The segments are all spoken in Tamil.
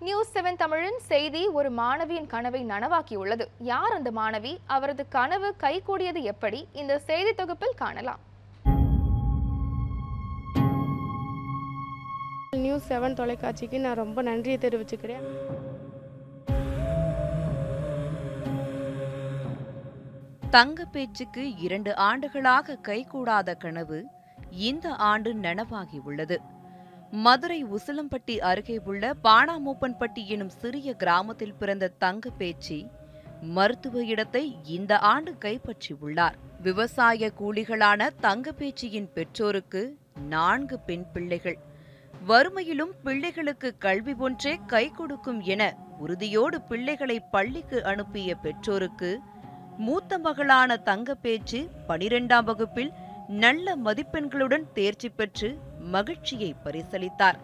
நியூஸ் செவன் தமிழின் செய்தி ஒரு மாணவியின் கனவை நனவாக்கியுள்ளது. யார் அந்த மாணவி? அவரது கனவு கைகூடியது எப்படி? இந்த செய்தி தொகுப்பில் காணலாம். நியூஸ் செவன் தொலைக்காட்சிக்கு நான் ரொம்ப நன்றியை தெரிவிச்சுக்கிறேன். தங்க பேச்சுக்கு இரண்டு ஆண்டுகளாக கைகூடாத கனவு இந்த ஆண்டு நனவாகி உள்ளது. மதுரை உசிலம்பட்டி அருகே உள்ள பாணாமூப்பன்பட்டி எனும் சிறிய கிராமத்தில் பிறந்த தங்க பேச்சி மருத்துவ இடத்தை இந்த ஆண்டு கைப்பற்றி உள்ளார் விவசாய கூலிகளான தங்க பேச்சியின் பெற்றோருக்கு நான்கு பெண் பிள்ளைகள். வறுமையிலும் பிள்ளைகளுக்கு கல்வி ஒன்றே கை கொடுக்கும் என உறுதியோடு பிள்ளைகளை பள்ளிக்கு அனுப்பிய பெற்றோருக்கு மூத்த மகளான தங்க பேச்சு பனிரெண்டாம் வகுப்பில் நல்ல மதிப்பெண்களுடன் தேர்ச்சி பெற்று மகிழ்ச்சியை பரிசளித்தார்.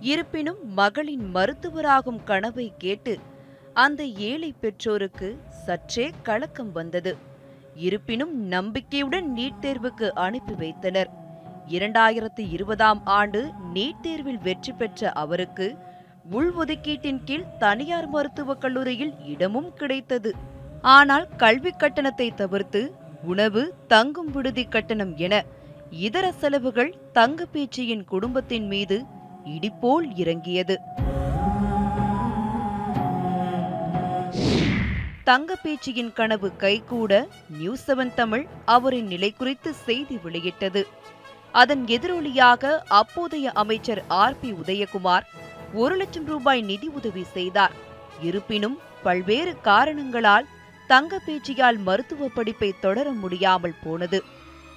இருப்பினும் மகளின் மருத்துவராகும் கனவை கேட்டு அந்த ஏழை பெற்றோருக்கு சற்றே கலக்கம் வந்தது. இருப்பினும் நம்பிக்கையுடன் நீட் தேர்வுக்கு அனுப்பி வைத்தனர். இரண்டாயிரத்து இருபதாம் ஆண்டு நீட் தேர்வில் வெற்றி பெற்ற அவருக்கு உள்ஒதுக்கீட்டின் கீழ் தனியார் மருத்துவக் கல்லூரியில் இடமும் கிடைத்தது. ஆனால் கல்வி கட்டணத்தை தவிர்த்து உணவு தங்கும் விடுதி கட்டணம் என இதர செலவுகள் தங்க குடும்பத்தின் மீது இடிப்போல் இறங்கியது. தங்க பேச்சியின் கனவு கைகூட நியூஸ் செவன் தமிழ் அவரின் நிலை குறித்து செய்தி வெளியிட்டது. அதன் எதிரொலியாக அப்போதைய அமைச்சர் ஆர் பி உதயகுமார் ஒரு லட்சம் ரூபாய் நிதி உதவி செய்தார். இருப்பினும் பல்வேறு காரணங்களால் தங்க பேச்சியால் மருத்துவ படிப்பை தொடர முடியாமல் போனது.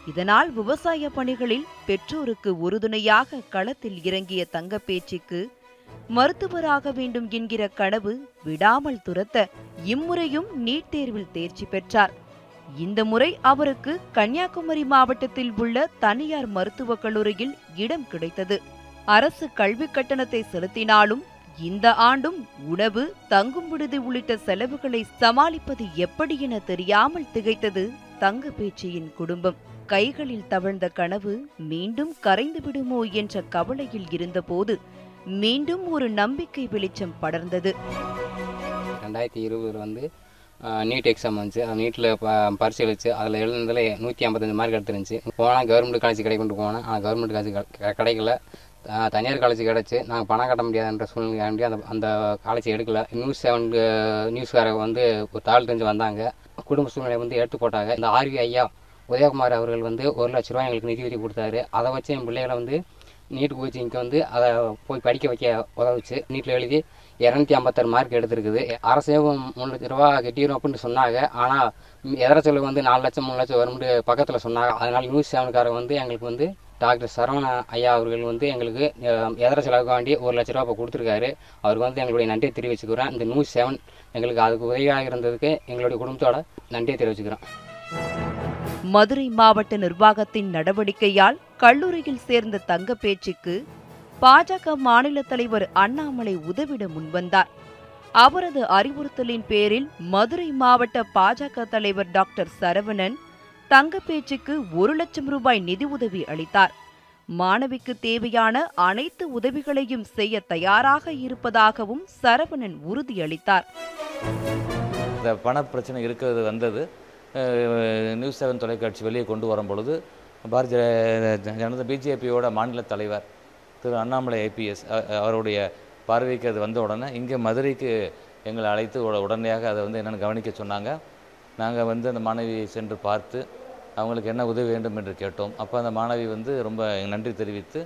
இதனால் விவசாய பணிகளில் பெற்றோருக்கு உறுதுணையாக களத்தில் இறங்கிய தங்க பேச்சுக்கு மருத்துவராக வேண்டும் என்கிற கனவு விடாமல் துரத்த இம்முறையும் நீட் தேர்வில் தேர்ச்சி பெற்றார். இந்த முறை அவருக்கு கன்னியாகுமரி மாவட்டத்தில் உள்ள தனியார் மருத்துவக் கல்லூரியில் இடம் கிடைத்தது. அரசு கல்வி கட்டணத்தை செலுத்தினாலும் இந்த ஆண்டும் உணவு தங்கும் விடுதி உள்ளிட்ட செலவுகளை சமாளிப்பது எப்படி என தெரியாமல் திகைத்தது தங்க பேச்சியின் குடும்பம். கைகளில் தவழ்ந்த கனவு மீண்டும் கரைந்து விடுமோ என்ற கவலையில் இருந்தபோது மீண்டும் ஒரு நம்பிக்கை வெளிச்சம் படர்ந்தது. ரெண்டாயிரத்தி இருபதில் வந்து நீட் எக்ஸாம் வந்துச்சு. அந்த நீட்டில் ப பரிசீலிச்சு. அதில் எழுந்ததில் நூற்றி ஐம்பத்தஞ்சு மார்க் எடுத்துருந்துச்சு போனால் கவர்மெண்ட் காலேஜ் கிடைக்கும்னு போனேன். ஆனால் கவர்மெண்ட் காலேஜ் கிடைக்கல. தனியார் காலேஜ் கிடச்சி. நாங்கள் பணம் கட்ட முடியாதுன்ற சூழ்நிலை அந்த அந்த காலேஜ் எடுக்கல. நியூஸ் செவன் நியூஸ்காரங்க வந்து ஒரு தாள் தெரிஞ்சு வந்தாங்க. குடும்ப சூழ்நிலை வந்து எடுத்து போட்டாங்க இந்த ஆர்வி ஐயா உதயகுமார் அவர்கள் வந்து ஒரு லட்ச ரூபாய் எங்களுக்கு நிதி உதவி கொடுத்தாரு. அதை வச்சு என் பிள்ளைகளை வந்து நீட் கோச்சிங்க்கு வந்து அதை போய் படிக்க வைக்க உதவுச்சு. நீட்டில் எழுதி இரநூத்தி ஐம்பத்தாறு மார்க் எடுத்திருக்குது. அரசேவும் மூணு லட்ச ரூபா கட்டிடும் அப்படின்னு சொன்னாங்க. ஆனால் எதிர செலவு வந்து நாலு லட்சம் மூணு லட்சம் வரும்னு பக்கத்தில் சொன்னாங்க. அதனால் நியூஸ் சேவனுக்காரங்க வந்து எங்களுக்கு வந்து டாக்டர் சரவண ஐயா அவர்கள் வந்து எங்களுக்கு எதிர செலவுக்கு வேண்டி ஒரு லட்ச ரூபா இப்போ கொடுத்துருக்காரு. அவருக்கு வந்து எங்களுடைய நன்றியை தெரிவிச்சுக்கிறோம் இந்த நியூஸ் செவன் எங்களுக்கு அதுக்கு உதவியாக இருந்ததுக்கு எங்களுடைய குடும்பத்தோட நன்றியை தெரிவிச்சுக்கிறோம் மதுரை மாவட்ட நிர்வாகத்தின் நடவடிக்கையால் கல்லூரியில் சேர்ந்த தங்க பேச்சுக்கு பாஜக மாநில தலைவர் அண்ணாமலை உதவிட முன்வந்தார். அவரது அறிவுறுத்தலின் பேரில் மதுரை மாவட்ட பாஜக தலைவர் டாக்டர் சரவணன் தங்க பேச்சுக்கு ஒரு லட்சம் ரூபாய் நிதி உதவி அளித்தார். மாணவிக்கு தேவையான அனைத்து உதவிகளையும் செய்ய தயாராக இருப்பதாகவும் சரவணன் உறுதியளித்தார். இந்த பணப்பிரச்சனை இருக்கிறது வந்தது. நியூஸ் செவன் தொலைக்காட்சி வெளியே கொண்டு வரும் பொழுது பாரதிய ஜனதா பிஜேபியோட மாநில தலைவர் திரு அண்ணாமலை ஐபிஎஸ் அவருடைய பார்வைக்கு அது வந்த உடனே இங்கே மதுரைக்கு எங்களை அழைத்து உடனடியாக அதை வந்து என்னென்னு கவனிக்க சொன்னாங்க. நாங்கள் வந்து அந்த மாணவியை சென்று பார்த்து அவங்களுக்கு என்ன உதவி வேண்டும்? என்று கேட்டோம். அப்போ அந்த மாணவி வந்து ரொம்ப நன்றி தெரிவித்து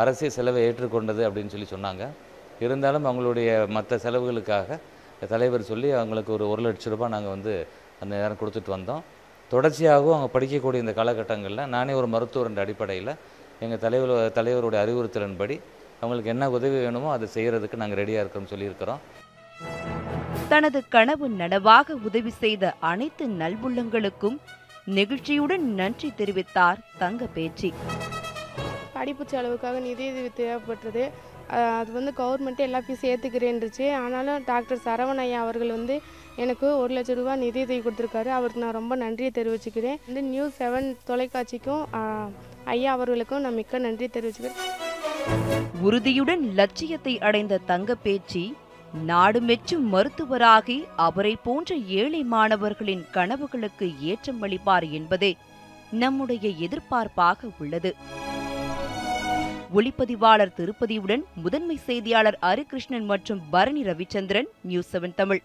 அரசியல் செலவை ஏற்றுக்கொண்டது அப்படின்னு சொல்லி சொன்னாங்க. இருந்தாலும் அவங்களுடைய மற்ற செலவுகளுக்காக தலைவர் சொல்லி அவங்களுக்கு ஒரு ஒரு லட்ச ரூபாய் நாங்கள் வந்து அந்த நேரம் கொடுத்துட்டு வந்தோம். தொடர்ச்சியாகவும் அவங்க படிக்கக்கூடிய இந்த காலகட்டங்களில் நானே ஒரு மருத்துவர் என்ற அடிப்படையில் எங்கள் தலைவர் தலைவருடைய அறிவுறுத்தலின்படி அவங்களுக்கு என்ன உதவி வேணுமோ அதை செய்கிறதுக்கு நாங்கள் ரெடியாக இருக்கோம்னு சொல்லியிருக்கிறோம். தனது கனவு நனவாக உதவி செய்த அனைத்து நல்வுள்ளங்களுக்கும் நெகிழ்ச்சியுடன் நன்றி தெரிவித்தார் தங்க பேச்சி படிப்பு செலவுக்காக நிதியுதவி தேவைப்பட்டது. அது வந்து கவர்மெண்ட்டே எல்லா ஃபீஸ் ஏற்றுக்கிறேன்ருச்சு ஆனாலும் டாக்டர் சரவணையா அவர்கள் வந்து எனக்கு ஒரு லட்ச ரூபா நிதியுதவி கொடுத்துருக்காரு. அவருக்கு நான் ரொம்ப நன்றியை தெரிவிச்சுக்கிறேன். வந்து நியூஸ் செவன் தொலைக்காட்சிக்கும் ஐயா அவர்களுக்கும் நான் மிக்க நன்றி தெரிவிச்சுக்கிறேன். உறுதியுடன் லட்சியத்தை அடைந்த தங்க பேச்சி நாடு மெச்சும் மருத்துவராகி அவரை போன்ற ஏழை மாணவர்களின் கனவுகளுக்கு ஏற்றம் அளிப்பார் என்பதே நம்முடைய எதிர்பார்ப்பாக உள்ளது. ஒளிப்பதிவாளர் திருப்பதியுடன் முதன்மை செய்தியாளர் ஹரிகிருஷ்ணன் மற்றும் பரணி ரவிச்சந்திரன் நியூஸ் செவன் தமிழ்.